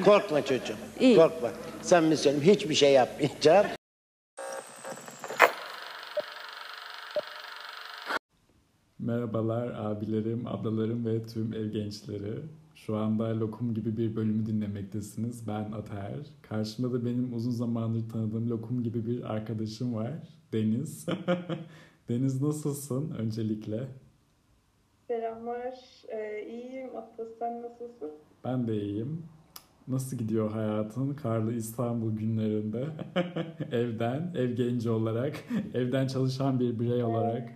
Korkma çocuğum. İyi. Korkma. Sen mi söyleyeyim hiçbir şey yapmayacağım. Merhabalar abilerim, ablalarım ve tüm ev gençleri. Şu anda Lokum gibi bir bölümü dinlemektesiniz. Ben Ater. Karşımda da benim uzun zamandır tanıdığım Lokum gibi bir arkadaşım var. Deniz. Deniz nasılsın öncelikle? Selamlar. Ee, iyiyim. Atlas sen nasılsın? Ben de iyiyim. Nasıl gidiyor hayatın karlı İstanbul günlerinde? evden, ev genci olarak, evden çalışan bir birey olarak.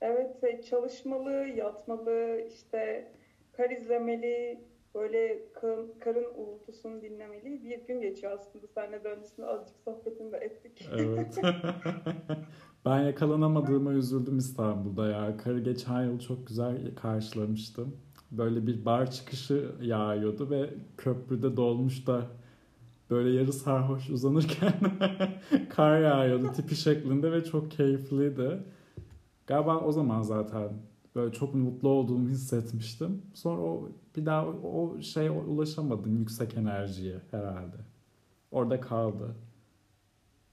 Evet e, çalışmalı, yatmalı, işte kar izlemeli, böyle karın, karın uğultusunu dinlemeli. Bir gün geçiyor aslında. Seninle de öncesinde azıcık sohbetini de ettik. Evet. ben yakalanamadığıma üzüldüm İstanbul'da ya. Karı geçen yıl çok güzel karşılamıştım. Böyle bir bar çıkışı yağıyordu ve köprüde dolmuş da böyle yarı sarhoş uzanırken kar yağıyordu tipi şeklinde ve çok keyifliydi. Galiba o zaman zaten böyle çok mutlu olduğumu hissetmiştim. Sonra o bir daha o şeye ulaşamadım yüksek enerjiye herhalde. Orada kaldı.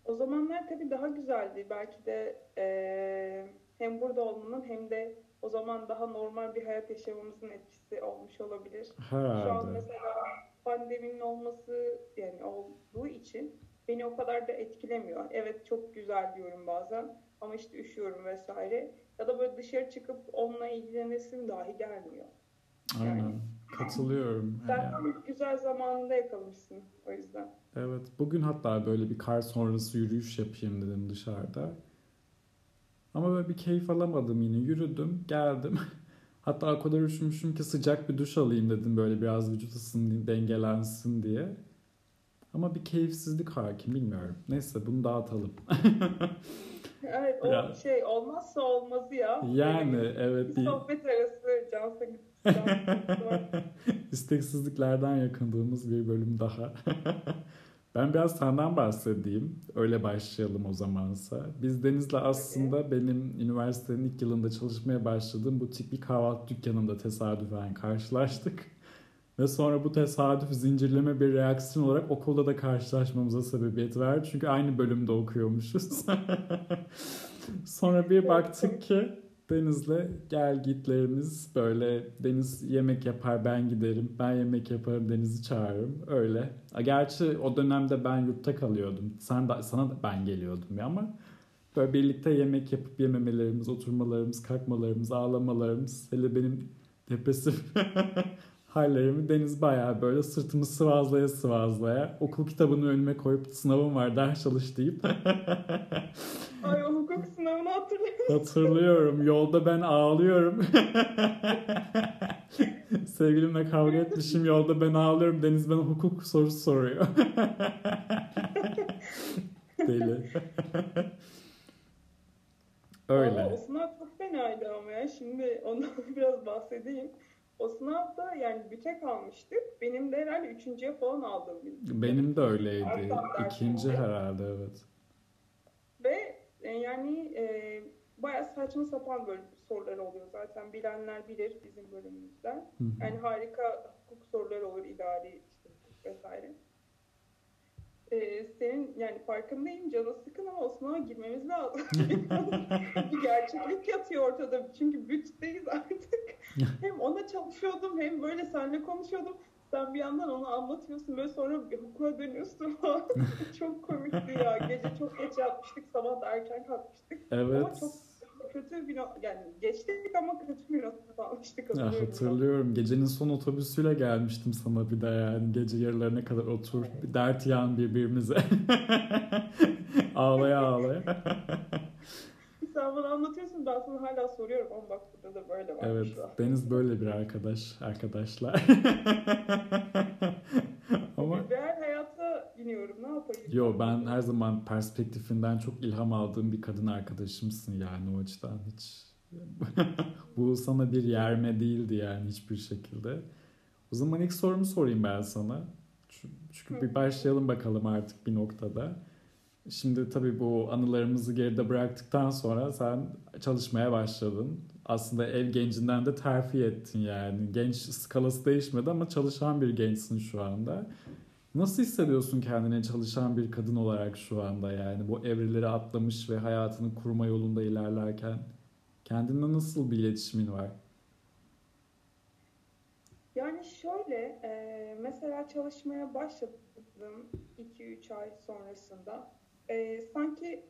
O zamanlar tabii daha güzeldi. Belki de eee, hem burada olmanın hem de o zaman daha normal bir hayat yaşamamızın etkisi olmuş olabilir. Şu an Herhalde. mesela pandeminin olması yani olduğu için beni o kadar da etkilemiyor. Evet çok güzel diyorum bazen ama işte üşüyorum vesaire. Ya da böyle dışarı çıkıp onunla ilgilenesim dahi gelmiyor. Aynen. Katılıyorum. Sen Yani, güzel zamanında yakalamışsın o yüzden. evet. Bugün hatta böyle bir kar sonrası yürüyüş yapayım dedim dışarıda. Ama böyle bir keyif alamadım yine. Yürüdüm, geldim. Hatta o kadar üşümüşüm ki sıcak bir duş alayım dedim böyle biraz vücut ısın dengelensin diye. Ama bir keyifsizlik hakim bilmiyorum. Neyse bunu dağıtalım. Evet o Ya. şey olmazsa olmazı ya. yani Böyle evet bir bir sohbet arası can isteksizliklerden yakındığımız bir bölüm daha. Ben biraz senden bahsedeyim. Öyle başlayalım o zamansa. Biz Deniz'le aslında benim üniversitenin ilk yılında çalışmaya başladığım butik bir kahvaltı dükkanında tesadüfen karşılaştık. Ve sonra bu tesadüf zincirleme bir reaksiyon olarak okulda da karşılaşmamıza sebebiyet verdi. Çünkü aynı bölümde okuyormuşuz. sonra bir baktık ki Deniz'le gel gitlerimiz böyle Deniz yemek yapar ben giderim. Ben yemek yaparım Deniz'i çağırırım. Öyle. Gerçi o dönemde ben yurtta kalıyordum. Sen de, sana da ben geliyordum ya ama böyle birlikte yemek yapıp yememelerimiz, oturmalarımız, kalkmalarımız, ağlamalarımız. Hele benim depresif hallerimi Deniz bayağı böyle sırtımı sıvazlaya sıvazlaya okul kitabını önüme koyup sınavım var ders çalış deyip Ay o hukuk sınavını hatırlıyorum. Hatırlıyorum. Yolda ben ağlıyorum. Sevgilimle kavga etmişim. Yolda ben ağlıyorum. Deniz bana hukuk sorusu soruyor. Deli. Öyle. o sınav çok fenaydı ama ya. Şimdi ondan biraz bahsedeyim. O sınavda yani büte kalmıştık. Benim de herhalde üçüncüye falan aldığım bir. Benim de öyleydi. İkinci dersimde. herhalde evet. Ve e, yani e, bayağı saçma sapan böyle sorular oluyor zaten. Bilenler bilir bizim bölümümüzden. Hı hı. Yani harika hukuk soruları olur, idari işte vesaire. E, senin yani farkındayım canı sıkın ama o sınava girmemiz lazım. bir gerçeklik yatıyor ortada. Çünkü bütteyiz artık. hem ona çalışıyordum hem böyle seninle konuşuyordum. Sen bir yandan onu anlatıyorsun böyle sonra bir hukuka dönüyorsun falan. çok komikti ya. Gece çok geç yatmıştık, sabah da erken kalkmıştık. Ama Evet. çok kötü bir not, yani geçtik ama kötü bir not almıştık. Ya hatırlıyorum. Gecenin son otobüsüyle gelmiştim sana bir de yani. Gece yarılarına kadar otur. Bir dert yan birbirimize. ağlaya ağlaya. Sen bana anlatıyorsun ben sana hala soruyorum ama bak burada da böyle varmış. Evet. Deniz böyle bir arkadaş, arkadaşlar. Ama Real hayata iniyorum ne yapayım? yo ben her zaman perspektifinden çok ilham aldığım bir kadın arkadaşımsın yani o açıdan hiç. Bu sana bir yerme değildi yani hiçbir şekilde. O zaman ilk sorumu sorayım ben sana. Çünkü- bir başlayalım bakalım artık bir noktada. Şimdi tabii bu anılarımızı geride bıraktıktan sonra sen çalışmaya başladın. aslında ev gencinden de terfi ettin yani. Genç skalası değişmedi ama çalışan bir gençsin şu anda. Nasıl hissediyorsun kendini çalışan bir kadın olarak şu anda yani bu evreleri atlamış ve hayatını kurma yolunda ilerlerken kendinle nasıl bir iletişimin var? Yani şöyle, e, mesela çalışmaya başladığım 2-3 ay sonrasında e, sanki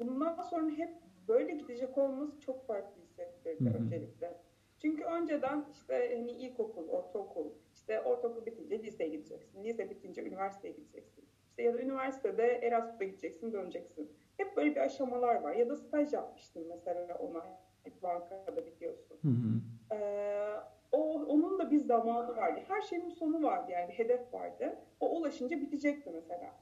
bundan sonra hep böyle gidecek olması çok farklı hissettirdi öncelikle. Çünkü önceden işte hani ilkokul, ortaokul üniversiteye gideceksin. İşte ya da üniversitede Erasmus'a gideceksin, döneceksin. Hep böyle bir aşamalar var. Ya da staj yapmıştım mesela ona bankada biliyorsun. Hı hı. Ee, o onun da bir zamanı vardı. Her şeyin sonu vardı yani bir hedef vardı. O ulaşınca bitecekti mesela.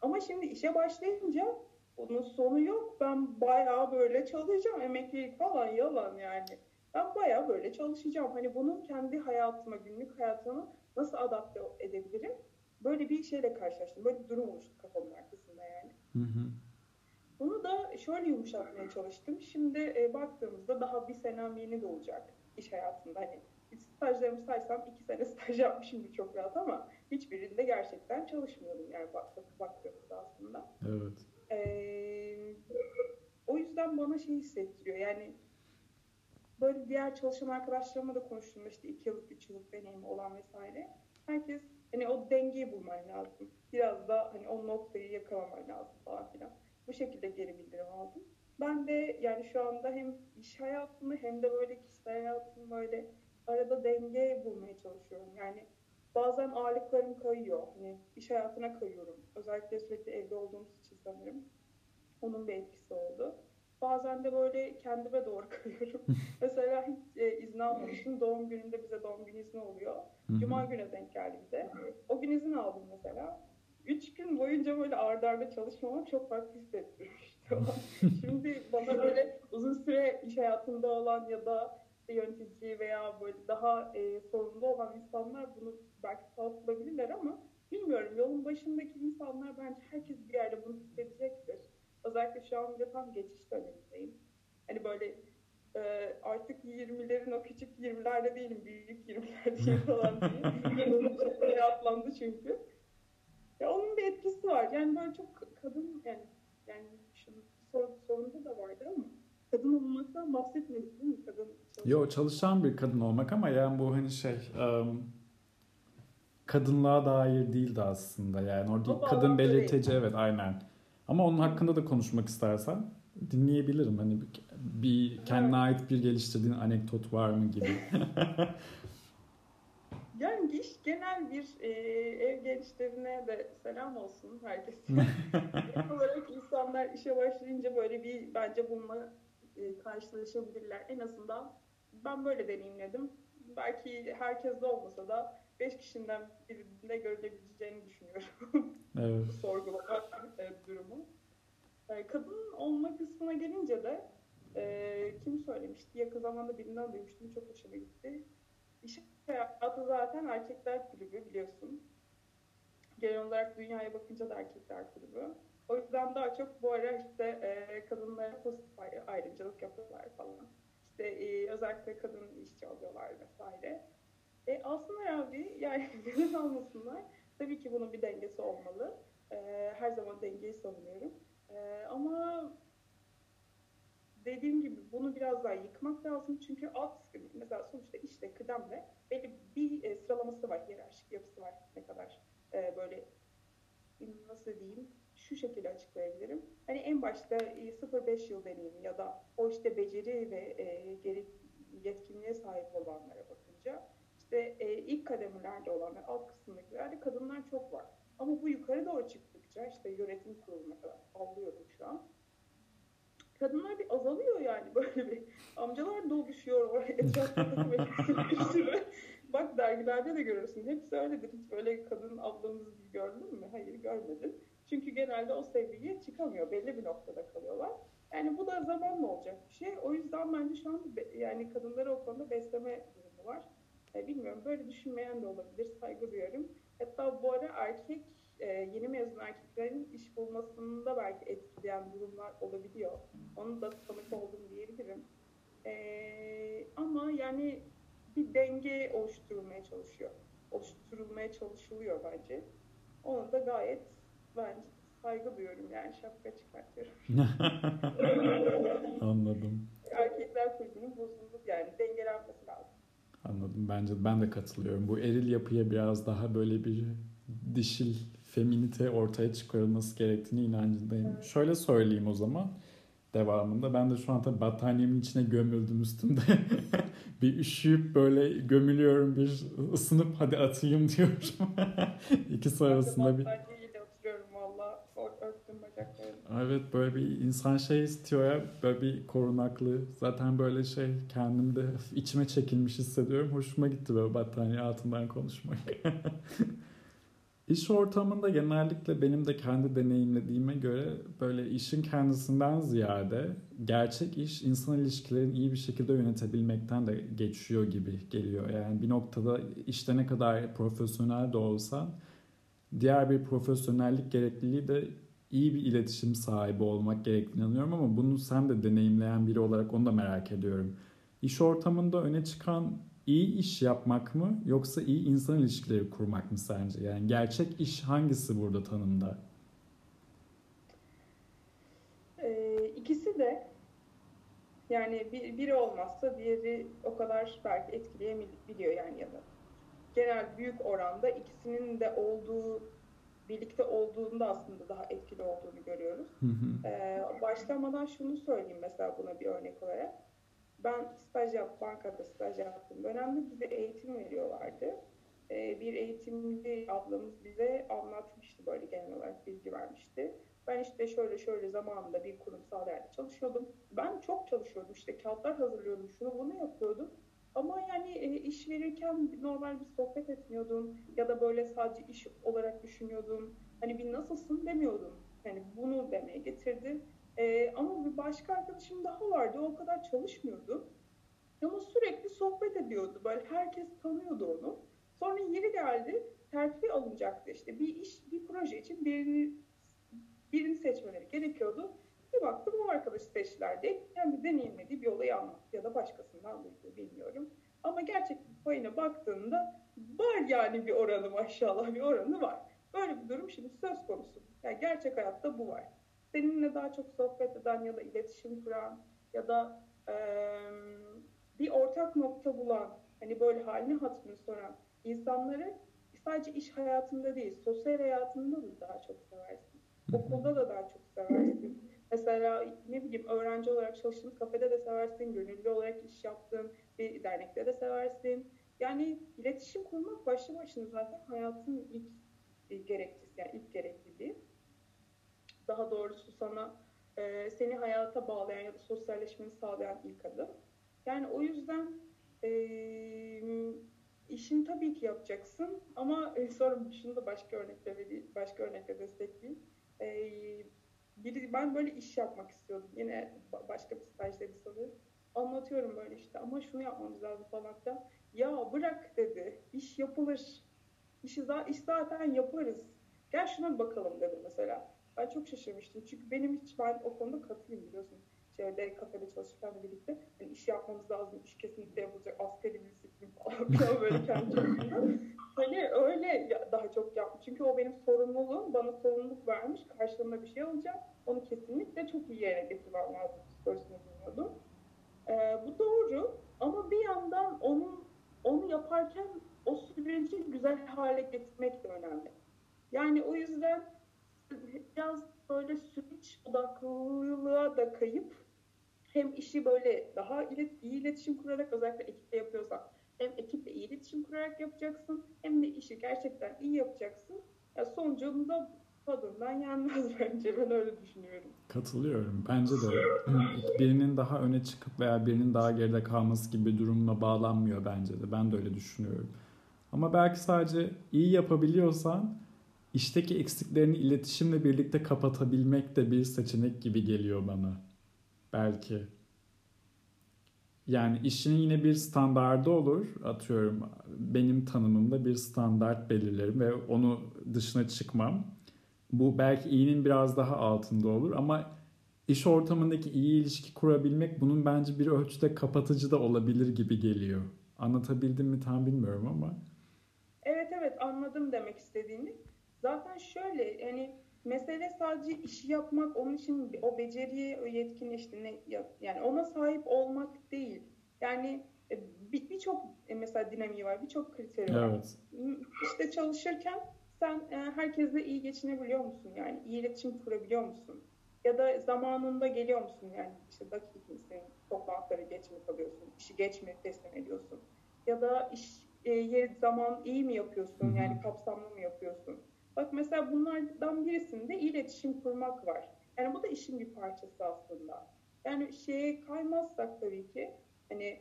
Ama şimdi işe başlayınca onun sonu yok. Ben bayağı böyle çalışacağım. Emeklilik falan yalan yani. Ben bayağı böyle çalışacağım. Hani bunun kendi hayatıma, günlük hayatıma nasıl adapte edebilirim? Böyle bir şeyle karşılaştım. Böyle bir durum oluştu kafamın arkasında yani. Hı hı. Bunu da şöyle yumuşatmaya çalıştım. Şimdi e, baktığımızda daha bir senem yeni doğacak iş hayatında. Hani stajlarımı saysam iki sene staj yapmışımdır çok rahat ama hiçbirinde gerçekten çalışmıyordum yani bak, bak, baktığımızda aslında. Evet. Ee, o yüzden bana şey hissettiriyor yani böyle diğer çalışan arkadaşlarımla da konuştum işte iki yıllık, üç yıllık deneyimi olan vesaire. Herkes hani o dengeyi bulman lazım. Biraz da hani o noktayı yakalaman lazım falan filan. Bu şekilde geri bildirim aldım. Ben de yani şu anda hem iş hayatımda hem de böyle kişisel hayatımda böyle arada denge bulmaya çalışıyorum. Yani bazen ağırlıklarım kayıyor. Hani iş hayatına kayıyorum. Özellikle sürekli evde olduğumuz için sanırım. Onun bir etkisi oldu. Bazen de böyle kendime doğru kayıyorum. Mesela hiç e, izin almamışım. Doğum gününde bize doğum günü izni oluyor. Cuma günü denk geldi bize. O gün izin aldım mesela. Üç gün boyunca böyle arda arda çalışmamam çok farklı hissettirmişti. Şimdi bana böyle uzun süre iş hayatında olan ya da işte yönetici veya böyle daha e, sorumlu olan insanlar bunu belki sağlık bulabilirler ama bilmiyorum yolun başındaki insanlar bence herkes bir yerde bunu hissedecektir. Özellikle şu an bile tam geçiş dönemindeyim. Hani böyle e, artık 20'lerin o küçük 20'lerde değilim, büyük 20'lerdeyim falan diye. Atlandı çünkü. Ya onun bir etkisi var. Yani böyle çok kadın yani yani şunu sor, sorunda da vardır ama kadın olmaktan bahsetmedik değil mi? Kadın çalışan. Yo çalışan bir kadın olmak ama yani bu hani şey um, kadınlığa dair değildi aslında yani orada kadın belirteci evet aynen. Ama onun hakkında da konuşmak istersen dinleyebilirim. Hani bir, bir kendine ait bir geliştirdiğin anekdot var mı gibi. Yani iş genel bir e, ev gençlerine de selam olsun herkese. Olarak insanlar işe başlayınca böyle bir bence bununla e, karşılaşabilirler. En azından ben böyle deneyimledim. Belki herkes de olmasa da 5 kişiden birinde görülebileceğini düşünüyorum. evet. sorgulama e, durumu. E, kadın olma kısmına gelince de e, kim söylemişti? Yakın zamanda birinden duymuştum. Çok hoşuma gitti. İş hayatı zaten erkekler kulübü biliyorsun. Genel olarak dünyaya bakınca da erkekler kulübü. O yüzden daha çok bu ara işte e, kadınlara pozitif ayrı- ayrımcılık yapıyorlar falan. İşte e, özellikle kadın işçi alıyorlar vesaire. E, alsınlar abi yani neden almasınlar? Tabii ki bunun bir dengesi olmalı. Ee, her zaman dengeyi savunuyorum. Ee, ama dediğim gibi bunu biraz daha yıkmak lazım. Çünkü alt mesela sonuçta işte kıdemle belli bir e, sıralaması var, hiyerarşik yapısı var. Ne kadar e, böyle nasıl diyeyim şu şekilde açıklayabilirim. Hani en başta e, 0-5 yıl deneyimi ya da o işte beceri ve e, gerek yetkinliğe sahip olanlara bakınca işte e, ilk kademelerde olanlar, alt kısımdakilerde kadınlar çok var. Ama bu yukarı doğru çıktıkça işte yönetim kuruluna kadar sallıyorum şu an. Kadınlar bir azalıyor yani böyle bir. Amcalar doluşuyor oraya etrafta bir sürü. Bak dergilerde de görürsün. Hepsi öyledir. Hiç böyle kadın ablamız gördün mü? Hayır görmedin. Çünkü genelde o seviyeye çıkamıyor. Belli bir noktada kalıyorlar. Yani bu da zamanla olacak bir şey. O yüzden bence şu an yani kadınları o konuda besleme durumu var. E, bilmiyorum böyle düşünmeyen de olabilir. Saygı duyarım. Hatta bu ara erkek e, yeni mezun erkeklerin iş bulmasında belki etkileyen durumlar olabiliyor. Onu da tanık oldum diyebilirim. Ee, ama yani bir denge oluşturulmaya çalışıyor. Oluşturulmaya çalışılıyor bence. Onu da gayet bence saygı duyuyorum yani şapka çıkartıyorum. Anladım. Erkekler kulübünün bozuldu yani dengelenmesi lazım. Anladım. Bence ben de katılıyorum. Bu eril yapıya biraz daha böyle bir dişil feminite ortaya çıkarılması gerektiğini inancındayım. Evet. Şöyle söyleyeyim o zaman devamında. Ben de şu an tabii battaniyemin içine gömüldüm üstümde. bir üşüyüp böyle gömülüyorum, bir ısınıp hadi atayım diyorum. İkisi arasında bir... Evet böyle bir insan şey istiyor ya böyle bir korunaklı zaten böyle şey kendimde içime çekilmiş hissediyorum hoşuma gitti böyle battaniye altından konuşmak. İş ortamında genellikle benim de kendi deneyimlediğime göre böyle işin kendisinden ziyade gerçek iş insan ilişkilerini iyi bir şekilde yönetebilmekten de geçiyor gibi geliyor. Yani bir noktada işte ne kadar profesyonel de olsan diğer bir profesyonellik gerekliliği de iyi bir iletişim sahibi olmak gerektiğini inanıyorum ama bunu sen de deneyimleyen biri olarak onu da merak ediyorum. İş ortamında öne çıkan iyi iş yapmak mı yoksa iyi insan ilişkileri kurmak mı sence? Yani gerçek iş hangisi burada tanımda? Ee, de yani bir, biri olmazsa diğeri o kadar belki etkileyebiliyor yani ya da genel büyük oranda ikisinin de olduğu birlikte olduğunda aslında daha etkili olduğunu görüyoruz. Hı hı. Ee, başlamadan şunu söyleyeyim mesela buna bir örnek olarak. Ben staj yap, bankada staj yaptığım dönemde bize eğitim veriyorlardı. Ee, bir eğitimci ablamız bize anlatmıştı böyle genel olarak bilgi vermişti. Ben işte şöyle şöyle zamanında bir kurumsal yerde çalışıyordum. Ben çok çalışıyordum işte kağıtlar hazırlıyordum, şunu bunu yapıyordum. Ama yani e, iş verirken normal bir sohbet etmiyordum ya da böyle sadece iş olarak düşünüyordum. Hani bir nasılsın demiyordum. Yani bunu demeye getirdi. Ee, ama bir başka arkadaşım daha vardı. O kadar çalışmıyordu. Ama sürekli sohbet ediyordu. Böyle herkes tanıyordu onu. Sonra yeri geldi. Terfi alınacaktı işte. Bir iş, bir proje için birini birini seçmeleri gerekiyordu. Bir baktım o arkadaşı seçtiler diye kendi deneyimlediği bir olayı anlattı ya da başkasından duydu bilmiyorum. Ama gerçeklik payına baktığında var yani bir oranı maşallah bir oranı var. Böyle bir durum şimdi söz konusu. Yani gerçek hayatta bu var. Seninle daha çok sohbet eden ya da iletişim kuran ya da e, bir ortak nokta bulan hani böyle halini hatırını soran insanları sadece iş hayatında değil sosyal hayatında da daha çok seversin. Okulda da daha çok seversin. Mesela ne bileyim öğrenci olarak çalıştığın kafede de seversin, gönüllü olarak iş yaptığın bir dernekte de seversin. Yani iletişim kurmak başlı başına zaten hayatın ilk gereklisi, yani ilk gerekliliği. Daha doğrusu sana e, seni hayata bağlayan ya da sosyalleşmeni sağlayan ilk adım. Yani o yüzden e, işini tabii ki yapacaksın ama e, sonra şunu da başka örnekle başka örnekle destekleyeyim. E, biri, ben böyle iş yapmak istiyordum. Yine başka bir stajdaydı sanırım. Anlatıyorum böyle işte ama şunu yapmamız lazım falan filan. Ya bırak dedi. İş yapılır. İşi iş zaten yaparız. Gel şuna bir bakalım dedi mesela. Ben çok şaşırmıştım. Çünkü benim hiç ben o konuda katıyım biliyorsun. Şeyde kafede çalışırken birlikte hani iş yapmamız lazım. iş kesinlikle yapılacak. Askeri bir disiplin falan böyle kendi. Hani Çünkü o benim sorumluluğum. Bana sorumluluk vermiş. Karşılığında bir şey alacağım. Onu kesinlikle çok iyi yere getirmem lazım. Psikolojisini bilmiyordum. Ee, bu doğru. Ama bir yandan onu onu yaparken o süreci güzel hale getirmek de önemli. Yani o yüzden biraz böyle süreç odaklılığa da kayıp hem işi böyle daha iyi iletişim kurarak özellikle ekiple yapıyorsan hem ekiple iyi iletişim kurarak yapacaksın hem de işi gerçekten iyi yapacaksın. Ya sonucunda tadından yenmez bence. Ben öyle düşünüyorum. Katılıyorum. Bence de birinin daha öne çıkıp veya birinin daha geride kalması gibi bir durumla bağlanmıyor bence de. Ben de öyle düşünüyorum. Ama belki sadece iyi yapabiliyorsan işteki eksiklerini iletişimle birlikte kapatabilmek de bir seçenek gibi geliyor bana. Belki. Yani işinin yine bir standardı olur. Atıyorum benim tanımımda bir standart belirlerim ve onu dışına çıkmam. Bu belki iyinin biraz daha altında olur ama iş ortamındaki iyi ilişki kurabilmek bunun bence bir ölçüde kapatıcı da olabilir gibi geliyor. Anlatabildim mi tam bilmiyorum ama. Evet evet anladım demek istediğini. Zaten şöyle yani mesele sadece işi yapmak, onun için o beceriye, o yetkin işte ne, yani ona sahip olmak değil. Yani e, birçok bir mesela dinamiği var, birçok kriteri var. Evet. İşte çalışırken sen e, herkesle iyi geçinebiliyor musun? Yani iyi iletişim kurabiliyor musun? Ya da zamanında geliyor musun? Yani işte dakika misin? Toplantıları geç mi kalıyorsun? İşi geç mi teslim ediyorsun? Ya da iş e, yer zaman iyi mi yapıyorsun? Yani kapsamlı mı yapıyorsun? Bak mesela bunlardan birisinde iletişim kurmak var. Yani bu da işin bir parçası aslında. Yani şeye kaymazsak tabii ki hani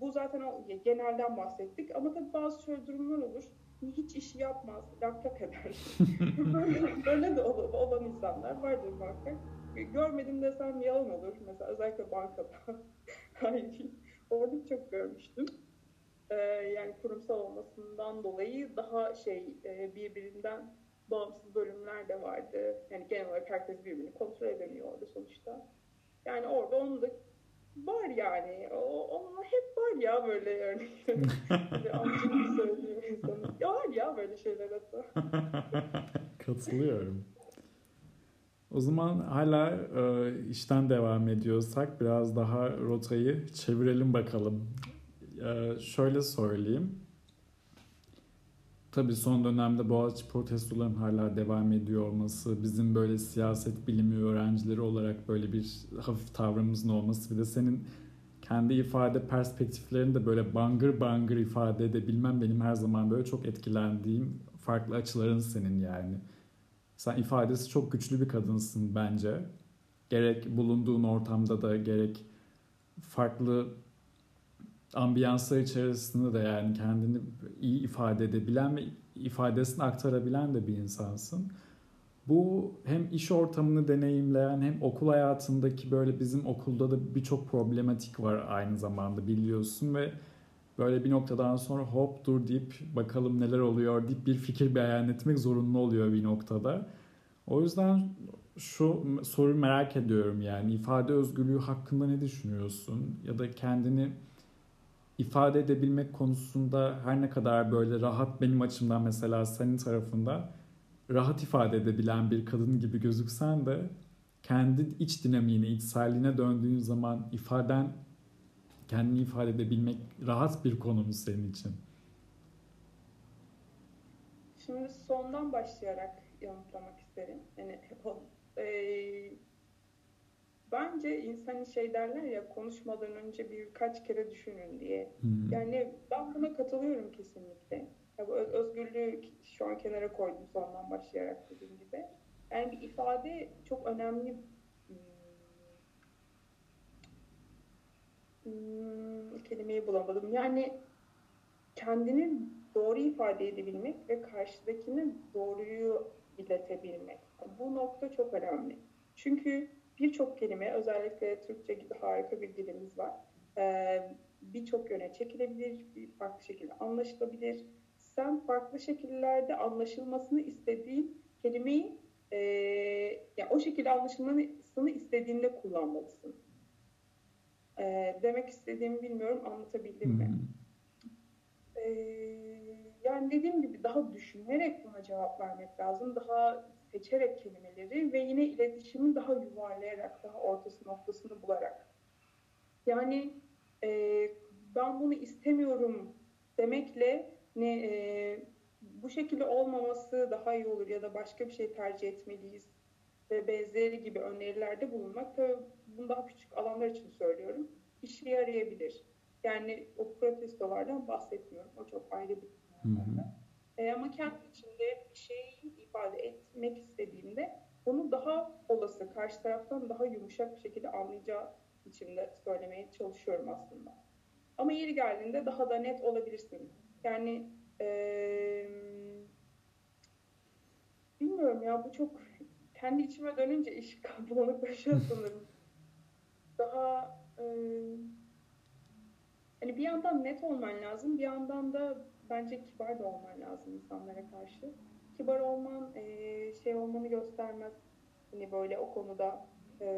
bu zaten o genelden bahsettik ama tabii bazı şöyle durumlar olur. Hiç işi yapmaz, lak lak eder. böyle, böyle de olan insanlar vardır muhakkak. Görmedim desem yalan olur. Mesela özellikle bankada. Orada çok görmüştüm. Ee, yani kurumsal olmasından dolayı daha şey e, birbirinden bağımsız bölümler de vardı. Yani genel olarak herkes birbirini kontrol edemiyordu sonuçta. Yani orada onun da var yani. O, onun hep var ya böyle örnekleri. Amcım söylüyor insanı. Ya var ya böyle şeyler hatta. Katılıyorum. O zaman hala e, işten devam ediyorsak biraz daha rotayı çevirelim bakalım. E, şöyle söyleyeyim. Tabii son dönemde Boğaziçi protestoların hala devam ediyor olması, bizim böyle siyaset bilimi öğrencileri olarak böyle bir hafif tavrımızın olması bir de senin kendi ifade perspektiflerini de böyle bangır bangır ifade edebilmem benim her zaman böyle çok etkilendiğim farklı açıların senin yani. Sen ifadesi çok güçlü bir kadınsın bence. Gerek bulunduğun ortamda da gerek farklı ambiyanslar içerisinde de yani kendini iyi ifade edebilen ve ifadesini aktarabilen de bir insansın. Bu hem iş ortamını deneyimleyen hem okul hayatındaki böyle bizim okulda da birçok problematik var aynı zamanda biliyorsun ve böyle bir noktadan sonra hop dur deyip bakalım neler oluyor deyip bir fikir beyan etmek zorunlu oluyor bir noktada. O yüzden şu soruyu merak ediyorum yani ifade özgürlüğü hakkında ne düşünüyorsun ya da kendini ifade edebilmek konusunda her ne kadar böyle rahat benim açımdan mesela senin tarafında rahat ifade edebilen bir kadın gibi gözüksen de kendi iç dinamiğine, içselliğine döndüğün zaman ifaden kendini ifade edebilmek rahat bir konu mu senin için? Şimdi sondan başlayarak yanıtlamak isterim. Yani e, bence insan şey derler ya konuşmadan önce birkaç kere düşünün diye. Hmm. Yani ben buna katılıyorum kesinlikle. Ya bu özgürlüğü şu an kenara koydum sondan başlayarak dediğim gibi. Yani bir ifade çok önemli hmm, kelimeyi bulamadım. Yani kendini doğru ifade edebilmek ve karşıdakine doğruyu iletebilmek. Bu nokta çok önemli. Çünkü birçok kelime özellikle Türkçe gibi harika bir dilimiz var. Ee, birçok yöne çekilebilir, bir farklı şekilde anlaşılabilir. Sen farklı şekillerde anlaşılmasını istediğin kelimeyi e, yani o şekilde anlaşılmasını istediğinde kullanmalısın. E, demek istediğimi bilmiyorum anlatabildim mi? E, yani dediğim gibi daha düşünerek buna cevap vermek lazım. Daha seçerek kelimeleri ve yine iletişimi daha yuvarlayarak, daha ortası noktasını bularak. Yani e, ben bunu istemiyorum demekle ne e, bu şekilde olmaması daha iyi olur ya da başka bir şey tercih etmeliyiz ve benzeri gibi önerilerde bulunmak tabii bunu daha küçük alanlar için söylüyorum. İşe yarayabilir. Yani o protestolardan bahsetmiyorum. O çok ayrı bir konu. E, ama kendi içinde bir şey ifade etmek istediğimde bunu daha olası, karşı taraftan daha yumuşak bir şekilde anlayacağı için de söylemeye çalışıyorum aslında. Ama yeri geldiğinde daha da net olabilirsin. Yani ee, bilmiyorum ya bu çok kendi içime dönünce iş bulanıklaşıyor sanırım. Daha e, hani bir yandan net olman lazım, bir yandan da bence kibar da olman lazım insanlara karşı. Kibar olman e, şey olmanı göstermez. Hani böyle o konuda e,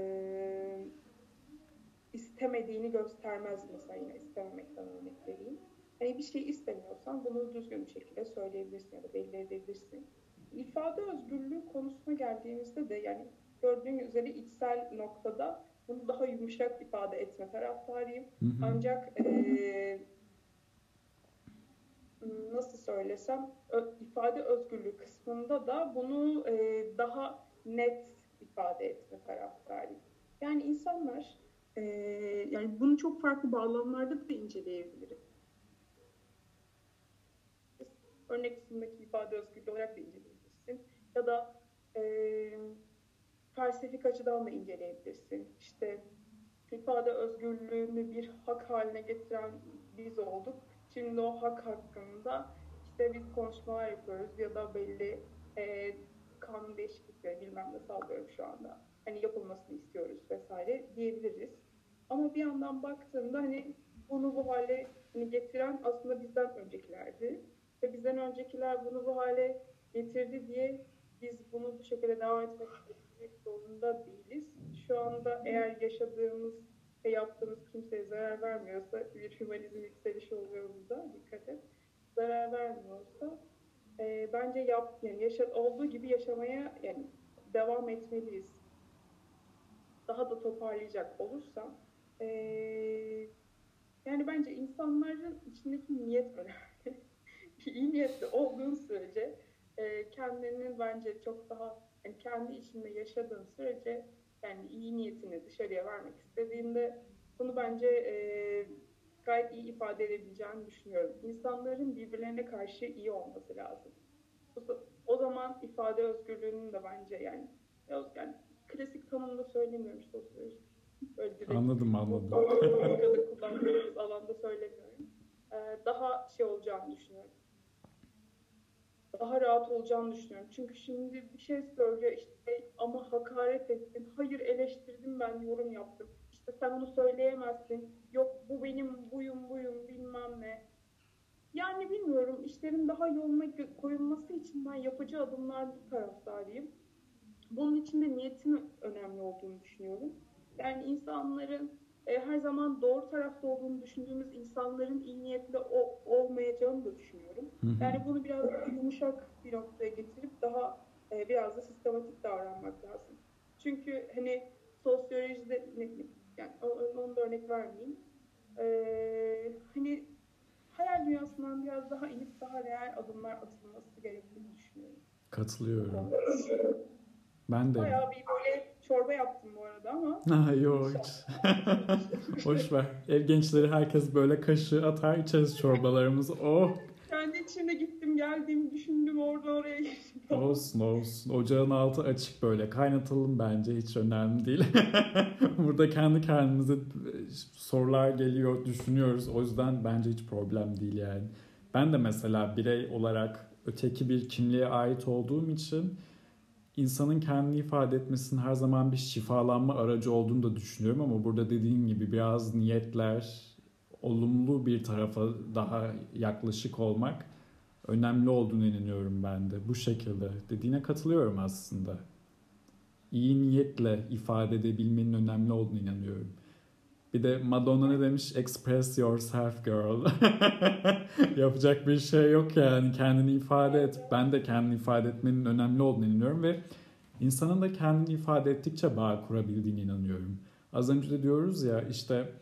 istemediğini göstermez mesela yine istememekten örnek vereyim. Hani bir şey istemiyorsan bunu düzgün bir şekilde söyleyebilirsin ya da belli edebilirsin. İfade özgürlüğü konusuna geldiğimizde de yani gördüğün üzere içsel noktada bunu daha yumuşak ifade etme taraftarıyım. Hı hı. Ancak e, nasıl söylesem ifade özgürlüğü kısmında da bunu e, daha net ifade etme taraftarıyım. Yani insanlar e, yani bunu çok farklı bağlamlarda da inceleyebiliriz. Örnek kısmındaki ifade özgürlüğü olarak da inceleyebilirsin. Ya da e, felsefik açıdan da inceleyebilirsin. İşte ifade özgürlüğünü bir hak haline getiren biz olduk. Şimdi o hak hakkında işte biz konuşmalar yapıyoruz ya da belli e, kanun değişiklikleri bilmem ne sallıyorum şu anda. Hani yapılmasını istiyoruz vesaire diyebiliriz. Ama bir yandan baktığında hani bunu bu hale hani getiren aslında bizden öncekilerdi. Ve bizden öncekiler bunu bu hale getirdi diye biz bunu bu şekilde devam etmek zorunda değiliz. Şu anda eğer yaşadığımız ve yaptığımız kimseye zarar vermiyorsa bir hümanizm yükselişi oluyor burada dikkat et. Zarar vermiyorsa e, bence yap yani yaşa, olduğu gibi yaşamaya yani devam etmeliyiz. Daha da toparlayacak olursam e, yani bence insanların içindeki niyet önemli. İyi niyetli olduğun sürece e, kendinin bence çok daha yani kendi içinde yaşadığın sürece yani iyi niyetini dışarıya vermek istediğinde bunu bence e, gayet iyi ifade edebileceğini düşünüyorum. İnsanların birbirlerine karşı iyi olması lazım. O, o zaman ifade özgürlüğünün de bence yani, yani klasik tanımda söylemiyorum sosyolojik. Böyle direkt Anladım anladım. Politikada kullandığımız alanda söylemiyorum. Ee, daha şey olacağını düşünüyorum. Daha rahat olacağını düşünüyorum. Çünkü şimdi bir şey söylüyor işte ama hakaret ettin. Hayır eleştirdim ben yorum yaptım. İşte sen onu söyleyemezsin. Yok bu benim buyum buyum bilmem ne. Yani bilmiyorum işlerin daha yoluna koyulması için ben yapıcı adımlar taraftarıyım. Bunun için de niyetin önemli olduğunu düşünüyorum. Yani insanların e, her zaman doğru tarafta olduğunu düşündüğümüz insanların iyi niyetli o, olmayacağını da düşünüyorum. Hı hı. Yani bunu biraz yumuşak bir noktaya getirip daha e, biraz da sistematik davranmak lazım. Çünkü hani sosyolojide yani onu da örnek vermeyeyim. E, hani hayal dünyasından biraz daha inip daha real adımlar atılması gerektiğini düşünüyorum. Katılıyorum. Ben de. Bayağı bir böyle çorba yaptım bu arada ama. Ha yok hiç. Boş ver. Ev gençleri herkes böyle kaşığı atar içeriz çorbalarımızı. Oh Kendi içinde gittim geldim düşündüm orada oraya gittim. olsun olsun. Ocağın altı açık böyle. Kaynatalım bence hiç önemli değil. Burada kendi kendimize sorular geliyor düşünüyoruz. O yüzden bence hiç problem değil yani. Ben de mesela birey olarak öteki bir kimliğe ait olduğum için insanın kendini ifade etmesinin her zaman bir şifalanma aracı olduğunu da düşünüyorum ama burada dediğim gibi biraz niyetler olumlu bir tarafa daha yaklaşık olmak önemli olduğunu inanıyorum ben de. Bu şekilde dediğine katılıyorum aslında. İyi niyetle ifade edebilmenin önemli olduğunu inanıyorum. Bir de Madonna ne demiş? Express yourself girl. Yapacak bir şey yok yani. Kendini ifade et. Ben de kendini ifade etmenin önemli olduğunu inanıyorum ve insanın da kendini ifade ettikçe bağ kurabildiğine inanıyorum. Az önce de diyoruz ya işte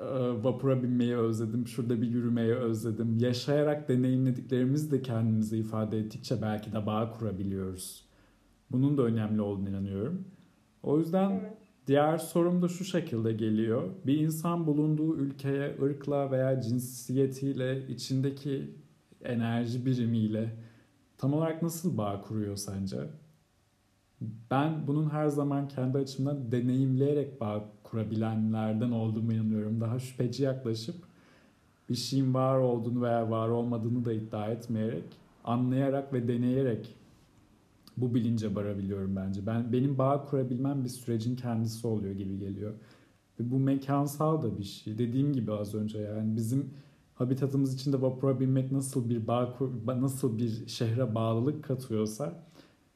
e, vapura binmeyi özledim, şurada bir yürümeyi özledim. Yaşayarak deneyimlediklerimizi de kendimize ifade ettikçe belki de bağ kurabiliyoruz. Bunun da önemli olduğunu inanıyorum. O yüzden Evet. Diğer sorum da şu şekilde geliyor. Bir insan bulunduğu ülkeye ırkla veya cinsiyetiyle, içindeki enerji birimiyle tam olarak nasıl bağ kuruyor sence? Ben bunun her zaman kendi açımdan deneyimleyerek bağ kurabilenlerden olduğumu inanıyorum. Daha şüpheci yaklaşıp bir şeyin var olduğunu veya var olmadığını da iddia etmeyerek, anlayarak ve deneyerek bu bilince varabiliyorum bence. Ben benim bağ kurabilmem bir sürecin kendisi oluyor gibi geliyor. Ve bu mekansal da bir şey. Dediğim gibi az önce yani bizim habitatımız içinde vapura binmek nasıl bir bağ nasıl bir şehre bağlılık katıyorsa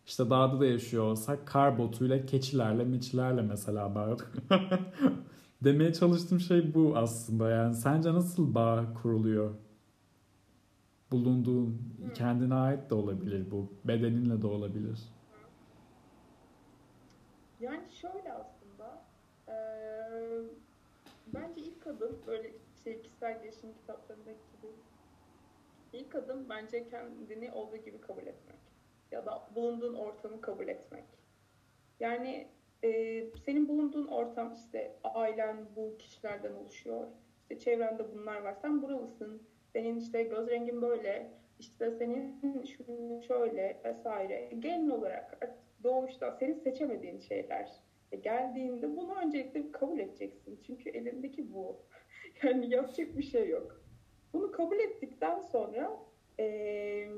işte dağda da yaşıyor olsak kar botuyla, keçilerle, miçilerle mesela bağ. Demeye çalıştığım şey bu aslında. Yani sence nasıl bağ kuruluyor? Bulunduğun, kendine ait de olabilir bu. Bedeninle de olabilir. Yani şöyle aslında eee, bence ilk adım böyle şey kişisel gelişim kitaplarındaki gibi ilk adım bence kendini olduğu gibi kabul etmek ya da bulunduğun ortamı kabul etmek. Yani eee, senin bulunduğun ortam işte ailen bu kişilerden oluşuyor. İşte çevrende bunlar var. Sen buralısın. Senin işte göz rengin böyle. işte senin şunun şöyle vesaire. Genel olarak doğuşta senin seçemediğin şeyler. E geldiğinde bunu öncelikle kabul edeceksin. Çünkü elindeki bu. Yani yapacak bir şey yok. Bunu kabul ettikten sonra eee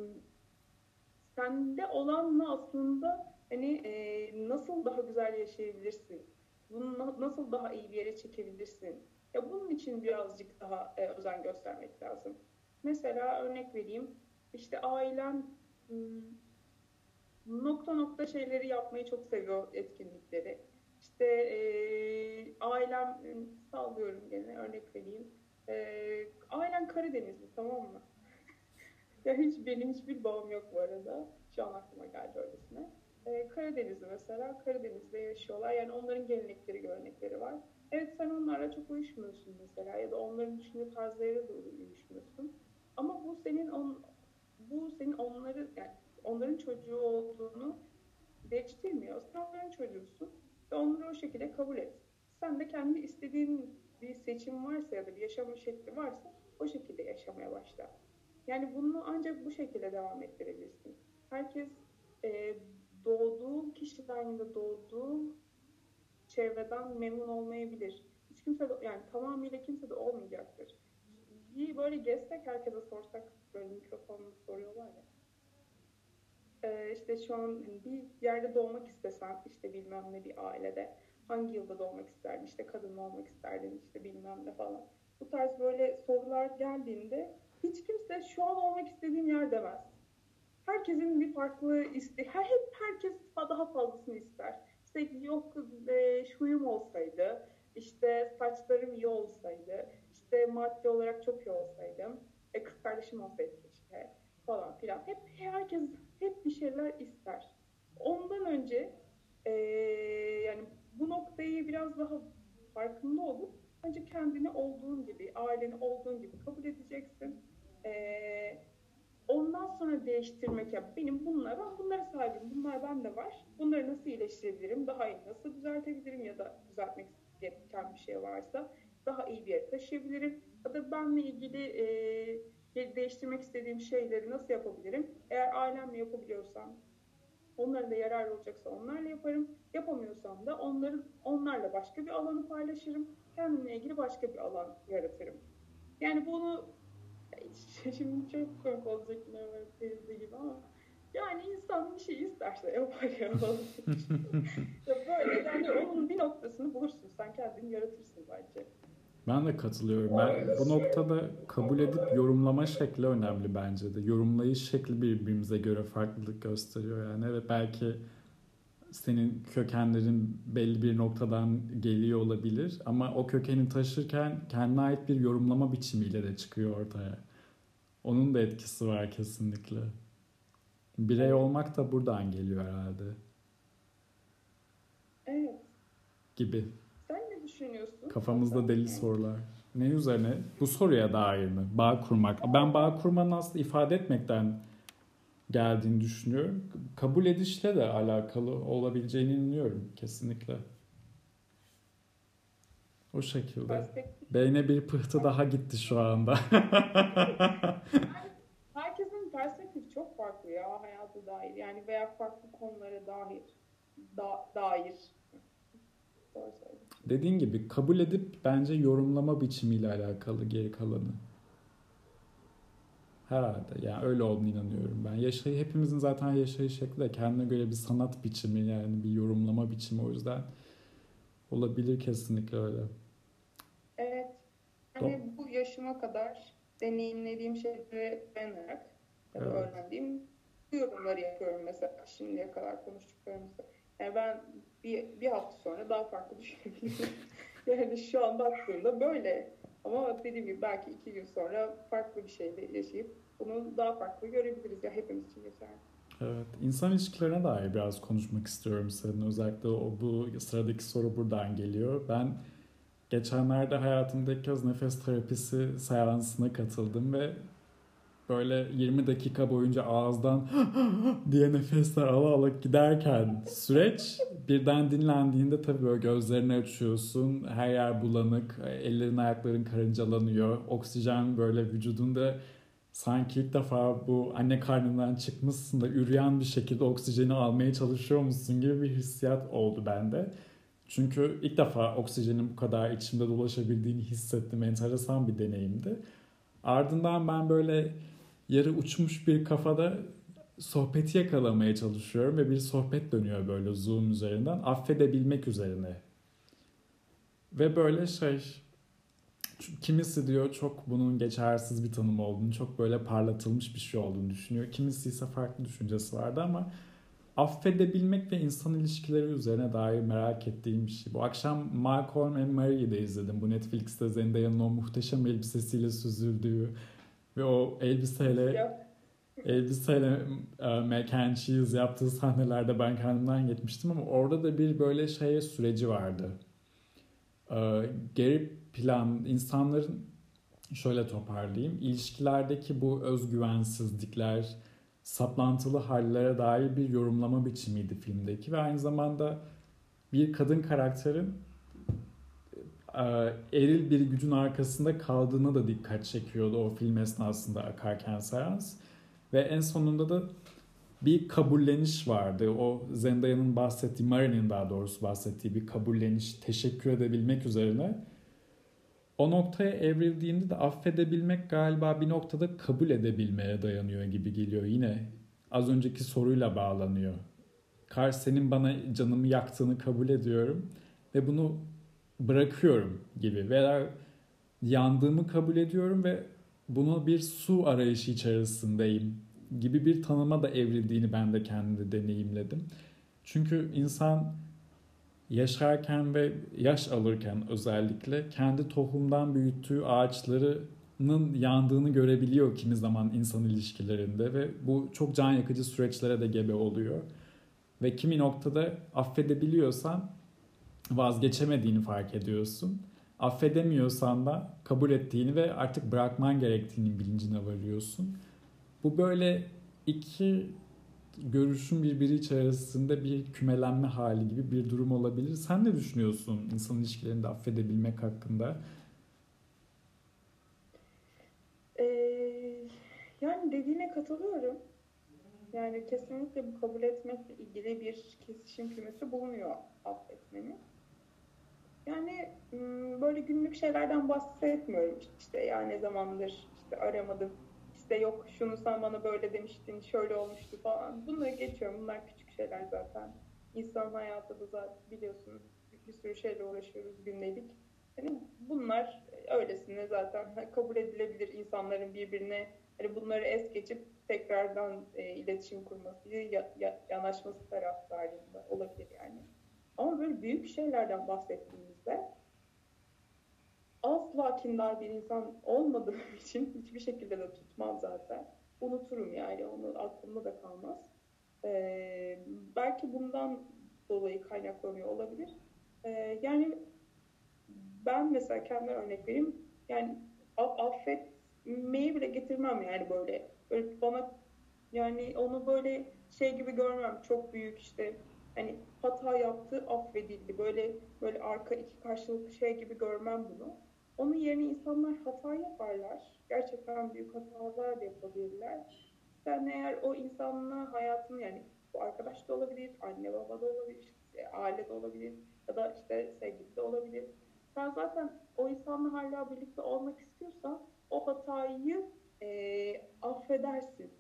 sende olanla aslında hani eee, nasıl daha güzel yaşayabilirsin? Bunu na- nasıl daha iyi bir yere çekebilirsin? Ya bunun için birazcık daha e, özen göstermek lazım. Mesela örnek vereyim. İşte ailen hmm, nokta nokta şeyleri yapmayı çok seviyor etkinlikleri. İşte eee ailem sallıyorum gene örnek vereyim. Eee ailen Karadenizli tamam mı? ya hiç benim hiçbir bağım yok bu arada. Şu an aklıma geldi öylesine. Eee Karadenizli mesela Karadeniz'de yaşıyorlar. Yani onların gelenekleri, görenekleri var. Evet sen onlarla çok uyuşmuyorsun mesela ya da onların düşünce tarzlarıyla da uyuşmuyorsun. Ama bu senin on, bu senin onları yani onların çocuğu olduğunu değiştirmiyor. Sen onların çocuğusun ve onları o şekilde kabul et. Sen de kendi istediğin bir seçim varsa ya da bir yaşam şekli varsa o şekilde yaşamaya başla. Yani bunu ancak bu şekilde devam ettirebilirsin. Herkes e, doğduğu kişiden ya da doğduğu çevreden memnun olmayabilir. Hiç kimse de, yani tamamıyla kimse de olmayacaktır. Bir böyle gezsek herkese sorsak böyle mikrofonla soruyorlar ya. Ee, işte şu an hani bir yerde doğmak istesen işte bilmem ne bir ailede hangi yılda doğmak isterdin işte kadın mı olmak isterdin işte bilmem ne falan. Bu tarz böyle sorular geldiğinde hiç kimse şu an olmak istediğim yer demez. Herkesin bir farklı iste her hep herkes daha fazlasını ister. İşte yok e, şuyum olsaydı, işte saçlarım iyi olsaydı, işte maddi olarak çok iyi olsaydım, e, kız kardeşim olsaydı işte falan filan. Hep herkes hep bir şeyler ister. Ondan önce e, yani bu noktayı biraz daha farkında olup önce kendini olduğun gibi, aileni olduğun gibi kabul edeceksin. E, ondan sonra değiştirmek ya benim bunlar ben bunlara sahibim bunlar bende var. Bunları nasıl iyileştirebilirim? Daha iyi nasıl düzeltebilirim ya da düzeltmek gereken bir şey varsa daha iyi bir yere taşıyabilirim. Ya da benle ilgili e, değiştirmek istediğim şeyleri nasıl yapabilirim? Eğer ailemle yapabiliyorsam onların da yarar olacaksa onlarla yaparım. Yapamıyorsam da onların onlarla başka bir alanı paylaşırım. Kendimle ilgili başka bir alan yaratırım. Yani bunu Şimdi çok yine böyle teyze gibi ama yani insan bir şey isterse yapar ya ya böyle yani onun bir noktasını bulursun. Sen kendini yaratırsın bence. Ben de katılıyorum. Ben bu noktada kabul edip yorumlama şekli önemli bence de. Yorumlayış şekli birbirimize göre farklılık gösteriyor. Yani evet belki senin kökenlerin belli bir noktadan geliyor olabilir ama o kökeni taşırken kendine ait bir yorumlama biçimiyle de çıkıyor ortaya. Onun da etkisi var kesinlikle. Birey olmak da buradan geliyor herhalde. Evet. Gibi. Sen ne düşünüyorsun? Kafamızda deli sorular. Ne üzerine? Bu soruya dair mi? Bağ kurmak. Ben bağ kurmanın aslında ifade etmekten geldiğini düşünüyorum. Kabul edişle de alakalı olabileceğini inanıyorum kesinlikle. O şekilde. Perspektif. Beyne bir pıhtı daha gitti şu anda. Herkesin perspektifi çok farklı ya hayata dair. Yani veya farklı konulara dair. Da, dair. Dediğin gibi kabul edip bence yorumlama biçimiyle alakalı geri kalanı. Herhalde yani öyle olduğunu inanıyorum ben. Yaşayı hepimizin zaten yaşayış şekli de kendine göre bir sanat biçimi yani bir yorumlama biçimi o yüzden olabilir kesinlikle öyle. Evet. Yani bu yaşıma kadar deneyimlediğim şeylere dayanarak ya da Evet. öğrendiğim yorumları yapıyorum mesela şimdiye kadar konuştuklarımızda. Yani ben bir, bir hafta sonra daha farklı düşünebilirim. yani şu an baktığımda böyle. Ama dediğim gibi belki iki gün sonra farklı bir şeyle yaşayıp bunu daha farklı görebiliriz. Ya hepimiz için geçerli. Evet, insan ilişkilerine dair biraz konuşmak istiyorum senin. Özellikle o bu sıradaki soru buradan geliyor. Ben geçenlerde hayatımda ilk kez nefes terapisi seansına katıldım ve böyle 20 dakika boyunca ağızdan diye nefesler ala ala giderken süreç birden dinlendiğinde tabii böyle gözlerini açıyorsun. Her yer bulanık, ellerin ayakların karıncalanıyor. Oksijen böyle vücudunda sanki ilk defa bu anne karnından çıkmışsın da üreyen bir şekilde oksijeni almaya çalışıyor musun gibi bir hissiyat oldu bende. Çünkü ilk defa oksijenin bu kadar içimde dolaşabildiğini hissettim. Enteresan bir deneyimdi. Ardından ben böyle yarı uçmuş bir kafada sohbeti yakalamaya çalışıyorum ve bir sohbet dönüyor böyle Zoom üzerinden. Affedebilmek üzerine. Ve böyle şey kimisi diyor çok bunun geçersiz bir tanım olduğunu, çok böyle parlatılmış bir şey olduğunu düşünüyor. Kimisi ise farklı düşüncesi vardı ama affedebilmek ve insan ilişkileri üzerine dair merak ettiğim bir şey. Bu akşam Malcolm and Marie'yi de izledim. Bu Netflix'te Zendaya'nın o muhteşem elbisesiyle süzüldüğü ve o elbiseyle elbiseyle e, mac and cheese yaptığı sahnelerde ben kendimden gitmiştim ama orada da bir böyle şeye süreci vardı. E, geri plan insanların şöyle toparlayayım. İlişkilerdeki bu özgüvensizlikler, saplantılı hallere dair bir yorumlama biçimiydi filmdeki ve aynı zamanda bir kadın karakterin e, eril bir gücün arkasında kaldığına da dikkat çekiyordu o film esnasında akarken seans. Ve en sonunda da bir kabulleniş vardı. O Zendaya'nın bahsettiği, Mari'nin daha doğrusu bahsettiği bir kabulleniş, teşekkür edebilmek üzerine. O noktaya evrildiğinde de affedebilmek galiba bir noktada kabul edebilmeye dayanıyor gibi geliyor. Yine az önceki soruyla bağlanıyor. Kar senin bana canımı yaktığını kabul ediyorum ve bunu bırakıyorum gibi veya yandığımı kabul ediyorum ve bunu bir su arayışı içerisindeyim gibi bir tanıma da evrildiğini ben de kendi deneyimledim. Çünkü insan yaşarken ve yaş alırken özellikle kendi tohumdan büyüttüğü ağaçlarının yandığını görebiliyor kimi zaman insan ilişkilerinde ve bu çok can yakıcı süreçlere de gebe oluyor. Ve kimi noktada affedebiliyorsan vazgeçemediğini fark ediyorsun. Affedemiyorsan da kabul ettiğini ve artık bırakman gerektiğini bilincine varıyorsun. Bu böyle iki görüşün birbiri içerisinde bir kümelenme hali gibi bir durum olabilir. Sen ne düşünüyorsun insan ilişkilerinde affedebilmek hakkında? Ee, yani dediğine katılıyorum. Yani kesinlikle bu kabul etmekle ilgili bir kesişim kümesi bulunuyor affetmenin. Yani böyle günlük şeylerden bahsetmiyorum işte ya ne zamandır işte aramadım işte yok şunu sen bana böyle demiştin şöyle olmuştu falan. Bunları geçiyorum. Bunlar küçük şeyler zaten. İnsan hayatı da zaten biliyorsunuz bir sürü şeyle uğraşıyoruz gündelik. Yani bunlar öylesine zaten kabul edilebilir insanların birbirine hani bunları es geçip tekrardan e, iletişim kurması ya, ya, yanaşması taraftarında olabilir yani. Ama böyle büyük şeylerden bahsettiğimizde asla kindar bir insan olmadığım için hiçbir şekilde de tutmam zaten. Unuturum yani onu aklımda da kalmaz. Ee, belki bundan dolayı kaynaklanıyor olabilir. Ee, yani ben mesela kendi örnek vereyim. Yani affetmeyi bile getirmem yani böyle. Böyle bana yani onu böyle şey gibi görmem. Çok büyük işte hani hata yaptı affedildi. Böyle böyle arka iki karşılıklı şey gibi görmem bunu. Onun yerine insanlar hata yaparlar. Gerçekten büyük hatalar da yapabilirler. Sen eğer o insanla hayatını yani bu arkadaş da olabilir, anne baba da olabilir, işte aile de olabilir ya da işte sevgili de olabilir. Sen zaten o insanla hala birlikte olmak istiyorsan o hatayı e, affedersin.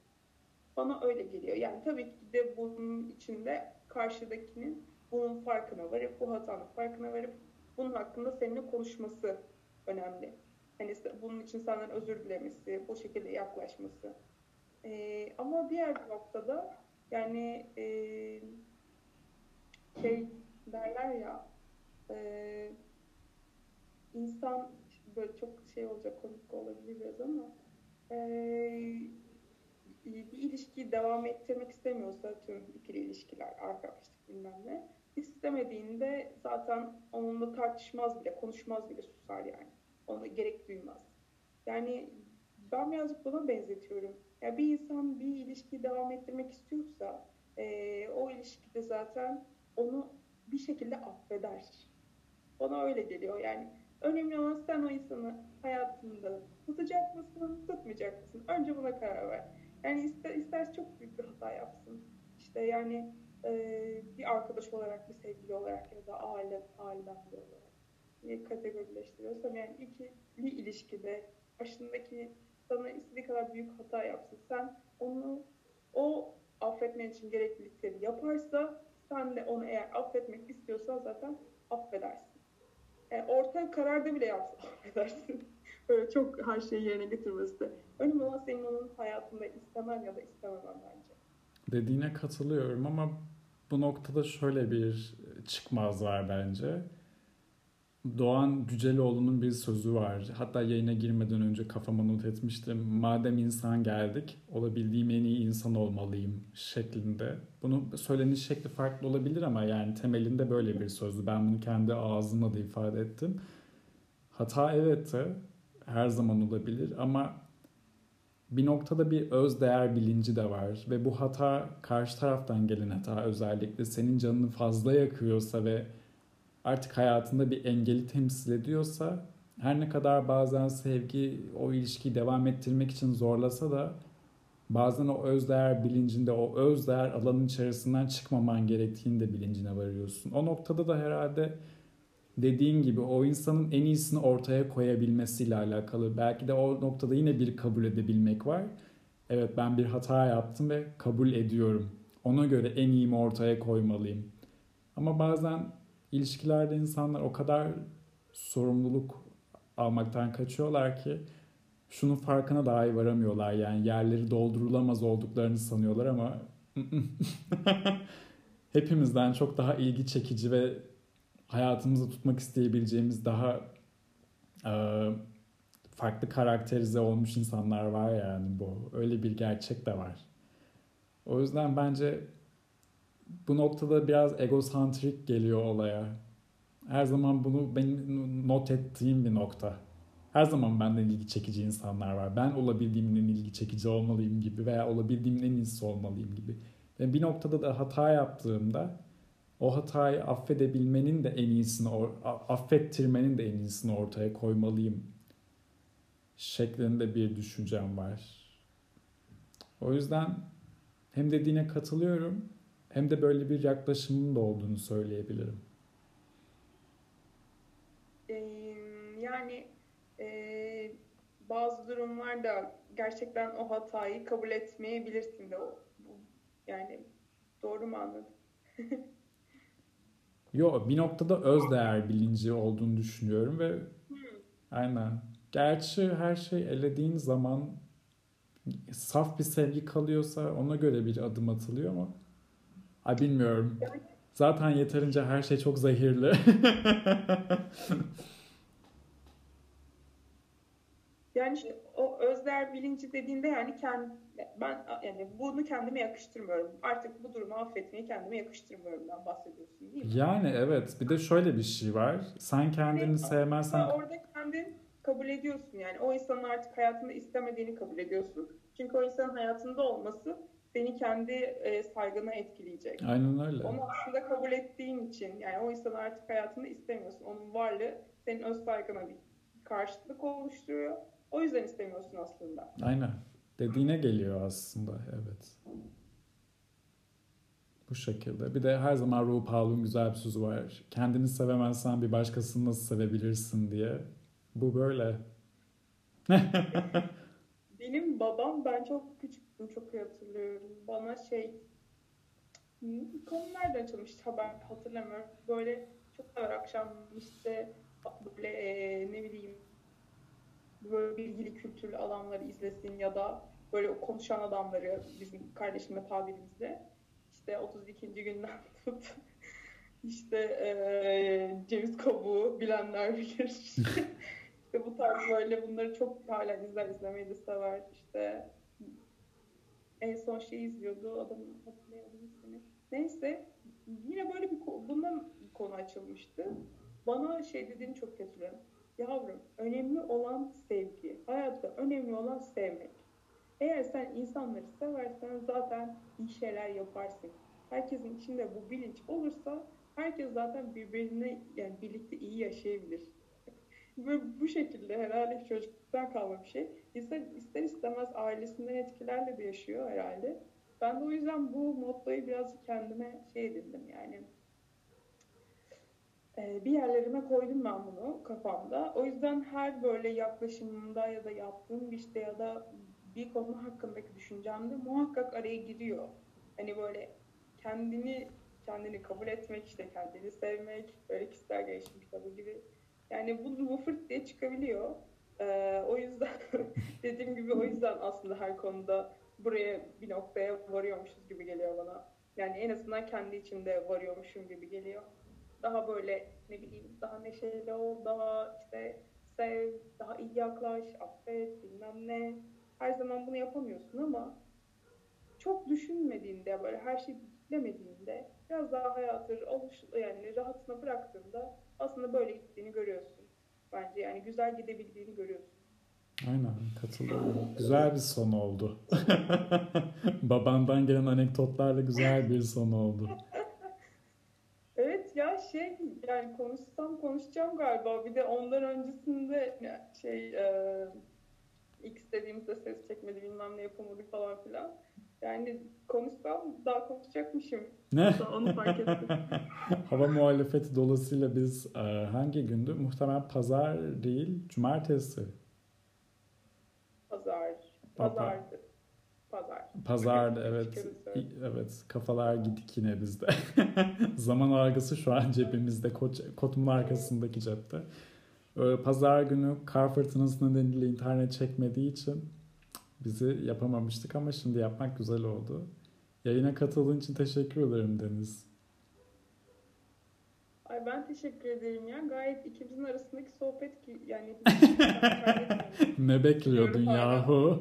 Bana öyle geliyor. Yani tabii ki de bunun içinde karşıdakinin bunun farkına varıp, bu hatanın farkına varıp bunun hakkında seninle konuşması önemli. Hani bunun için senden özür dilemesi, bu şekilde yaklaşması. E, ama diğer bir noktada yani e, şey derler ya e, insan böyle çok şey olacak komik olabilir biraz ama e, bir ilişkiyi devam ettirmek istemiyorsa atıyorum ikili ilişkiler, arkadaşlık bilmem ne istemediğinde zaten onunla tartışmaz bile, konuşmaz bile susar yani. Ona gerek duymaz. Yani ben birazcık buna benzetiyorum. Yani bir insan bir ilişkiyi devam ettirmek istiyorsa e, o ilişkide zaten onu bir şekilde affeder. Bana öyle geliyor. Yani önemli olan sen o insanı hayatında tutacak mısın, tutmayacak mısın? Önce buna karar ver. Yani ister, ister çok büyük bir hata yapsın. İşte yani e, bir arkadaş olarak, bir sevgili olarak ya da aile, aileden biri olarak kategorileştiriyorsam yani ikili ilişkide başındaki sana istediği kadar büyük hata yapsın. Sen onu o affetmen için gereklilikleri yaparsa sen de onu eğer affetmek istiyorsan zaten affedersin. E, orta kararda bile yapsa affedersin. Böyle çok her şeyi yerine getirmesi de. Önemli olan senin onun hayatında istemen ya da istememen bence. Dediğine katılıyorum ama bu noktada şöyle bir çıkmaz var bence. Doğan Cüceloğlu'nun bir sözü var. Hatta yayına girmeden önce kafama not etmiştim. Madem insan geldik, olabildiğim en iyi insan olmalıyım şeklinde. Bunun söyleniş şekli farklı olabilir ama yani temelinde böyle bir sözü. Ben bunu kendi ağzımla da ifade ettim. Hata evet her zaman olabilir ama bir noktada bir öz değer bilinci de var ve bu hata karşı taraftan gelen hata özellikle senin canını fazla yakıyorsa ve artık hayatında bir engeli temsil ediyorsa her ne kadar bazen sevgi o ilişkiyi devam ettirmek için zorlasa da bazen o özdeğer bilincinde o özdeğer alanın içerisinden çıkmaman gerektiğini de bilincine varıyorsun. O noktada da herhalde dediğin gibi o insanın en iyisini ortaya koyabilmesiyle alakalı. Belki de o noktada yine bir kabul edebilmek var. Evet ben bir hata yaptım ve kabul ediyorum. Ona göre en iyimi ortaya koymalıyım. Ama bazen ilişkilerde insanlar o kadar sorumluluk almaktan kaçıyorlar ki şunun farkına dahi varamıyorlar. Yani yerleri doldurulamaz olduklarını sanıyorlar ama hepimizden çok daha ilgi çekici ve hayatımızda tutmak isteyebileceğimiz daha e, farklı karakterize olmuş insanlar var yani bu. Öyle bir gerçek de var. O yüzden bence bu noktada biraz egosantrik geliyor olaya. Her zaman bunu benim not ettiğim bir nokta. Her zaman benden ilgi çekici insanlar var. Ben olabildiğimin en ilgi çekici olmalıyım gibi veya olabildiğimin en iyisi olmalıyım gibi. Ve bir noktada da hata yaptığımda o hatayı affedebilmenin de en iyisini, affettirmenin de en iyisini ortaya koymalıyım şeklinde bir düşüncem var. O yüzden hem dediğine katılıyorum hem de böyle bir yaklaşımın da olduğunu söyleyebilirim. Yani e, bazı durumlarda gerçekten o hatayı kabul etmeyebilirsin de o. Yani doğru mu anladım? Yo bir noktada öz değer bilinci olduğunu düşünüyorum ve hmm. aynen. Gerçi her şey elediğin zaman saf bir sevgi kalıyorsa ona göre bir adım atılıyor ama ay bilmiyorum. Zaten yeterince her şey çok zehirli. yani işte o özler bilinci dediğinde yani kendi ben yani bunu kendime yakıştırmıyorum. Artık bu durumu affetmeyi kendime yakıştırmıyorum ben bahsediyorsun değil mi? Yani evet. Bir de şöyle bir şey var. Sen kendini yani, sevmezsen... Orada kendin kabul ediyorsun yani. O insanın artık hayatında istemediğini kabul ediyorsun. Çünkü o insanın hayatında olması seni kendi e, saygına etkileyecek. Aynen öyle. Onu aslında kabul ettiğin için yani o insanı artık hayatında istemiyorsun. Onun varlığı senin öz saygına bir karşılık oluşturuyor. O yüzden istemiyorsun aslında. Aynen. Dediğine geliyor aslında. Evet. Bu şekilde. Bir de her zaman Ruh Paul'un güzel bir sözü var. Kendini sevemezsen bir başkasını nasıl sevebilirsin diye. Bu böyle. Benim babam ben çok küçüktüm çok iyi hatırlıyorum. Bana şey konu nereden açılmıştı haber hatırlamıyorum. Böyle çok sever akşam işte böyle e, ne bileyim böyle bilgili kültürlü alanları izlesin ya da böyle o konuşan adamları bizim kardeşimle tabirimizle işte 32. günden tut işte eee, ceviz kabuğu bilenler bilir. işte bu tarz böyle bunları çok hala izler izlemeyi de sever. İşte en son şey izliyordu adamın hatırlayamadım ismini. Neyse yine böyle bir bundan konu açılmıştı. Bana şey dediğini çok hatırlıyorum. Yavrum önemli olan sevgi. Hayatta önemli olan sevmek. Eğer sen insanları seversen zaten iyi şeyler yaparsın. Herkesin içinde bu bilinç olursa herkes zaten birbirine yani birlikte iyi yaşayabilir. Ve bu şekilde herhalde çocukluktan kalma bir şey. İster, ister istemez ailesinden etkilerle de yaşıyor herhalde. Ben de o yüzden bu mottoyu birazcık kendime şey edindim yani. Ee, bir yerlerime koydum ben bunu kafamda. O yüzden her böyle yaklaşımımda ya da yaptığım işte ya da bir konu hakkındaki düşüncemde muhakkak araya giriyor. Hani böyle kendini kendini kabul etmek, işte kendini sevmek, böyle kişisel gelişim kitabı gibi. Yani bu, bu fırt diye çıkabiliyor. Ee, o yüzden dediğim gibi o yüzden aslında her konuda buraya bir noktaya varıyormuşuz gibi geliyor bana. Yani en azından kendi içimde varıyormuşum gibi geliyor. Daha böyle ne bileyim daha neşeli ol, daha işte sev, daha iyi yaklaş, affet, bilmem ne. Her zaman bunu yapamıyorsun ama çok düşünmediğinde böyle her şeyi bilemediğinde biraz daha hayatı oluş, yani rahatına bıraktığında aslında böyle gittiğini görüyorsun. Bence yani güzel gidebildiğini görüyorsun. Aynen katılıyorum. Güzel bir son oldu. Babandan gelen anekdotlarla güzel bir son oldu. Evet ya şey yani konuşsam konuşacağım galiba. Bir de ondan öncesinde şey e, X dediğimizde ses çekmedi bilmem ne yapamadık falan filan. Yani konuşsam daha konuşacakmışım. Ne? Onu fark ettim. Hava muhalefeti dolayısıyla biz e, hangi gündü? Muhtemelen pazar değil, cumartesi. Pazar. Pazardı. Pazar. Pazardı Üç evet. Evet kafalar gidik yine bizde. Zaman algısı şu an cebimizde kot, kotumun arkasındaki cepte. Pazar günü kar fırtınası nedeniyle internet çekmediği için bizi yapamamıştık ama şimdi yapmak güzel oldu. Yayına katıldığın için teşekkür ederim Deniz. Ay ben teşekkür ederim ya. Gayet ikimizin arasındaki sohbet ki yani. Ne bekliyordun yahu?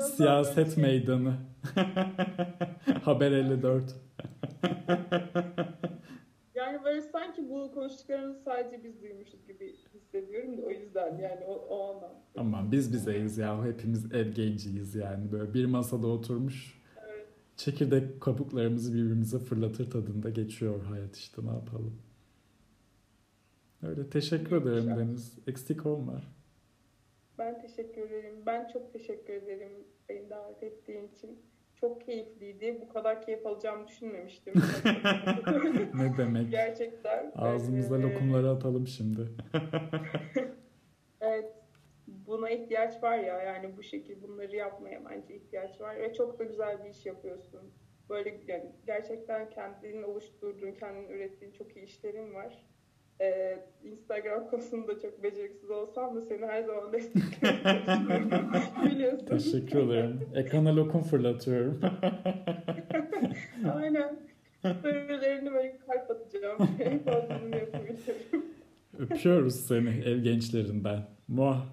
Siyaset meydanı. Haber 54. Böyle sanki bu konuştuklarımızı sadece biz duymuşuz gibi hissediyorum da o yüzden yani o, o anlamda. Aman biz bizeyiz ya. Hepimiz ev genciyiz yani. Böyle bir masada oturmuş Evet. çekirdek kabuklarımızı birbirimize fırlatır tadında geçiyor hayat işte ne yapalım. Öyle teşekkür ederim Güzel. Deniz. Eksik olma. Ben teşekkür ederim. Ben çok teşekkür ederim beni davet ettiğin için. Çok keyifliydi. Bu kadar keyif alacağımı düşünmemiştim. Ne demek? Gerçekten. Ağzımıza Ee, lokumları atalım şimdi. Evet. Buna ihtiyaç var ya. Yani bu şekilde bunları yapmaya bence ihtiyaç var. Ve çok da güzel bir iş yapıyorsun. Böyle yani gerçekten kendinin oluşturduğun, kendin ürettiğin çok iyi işlerin var. Ee, Instagram konusunda çok beceriksiz olsam da seni her zaman destekliyorum. Biliyorsun. Teşekkür ederim. Ekrana lokum fırlatıyorum. Aynen. Storylerini böyle kalp atacağım. En fazla bunu yapabilirim. Öpüyoruz seni ev gençlerinden. Muah.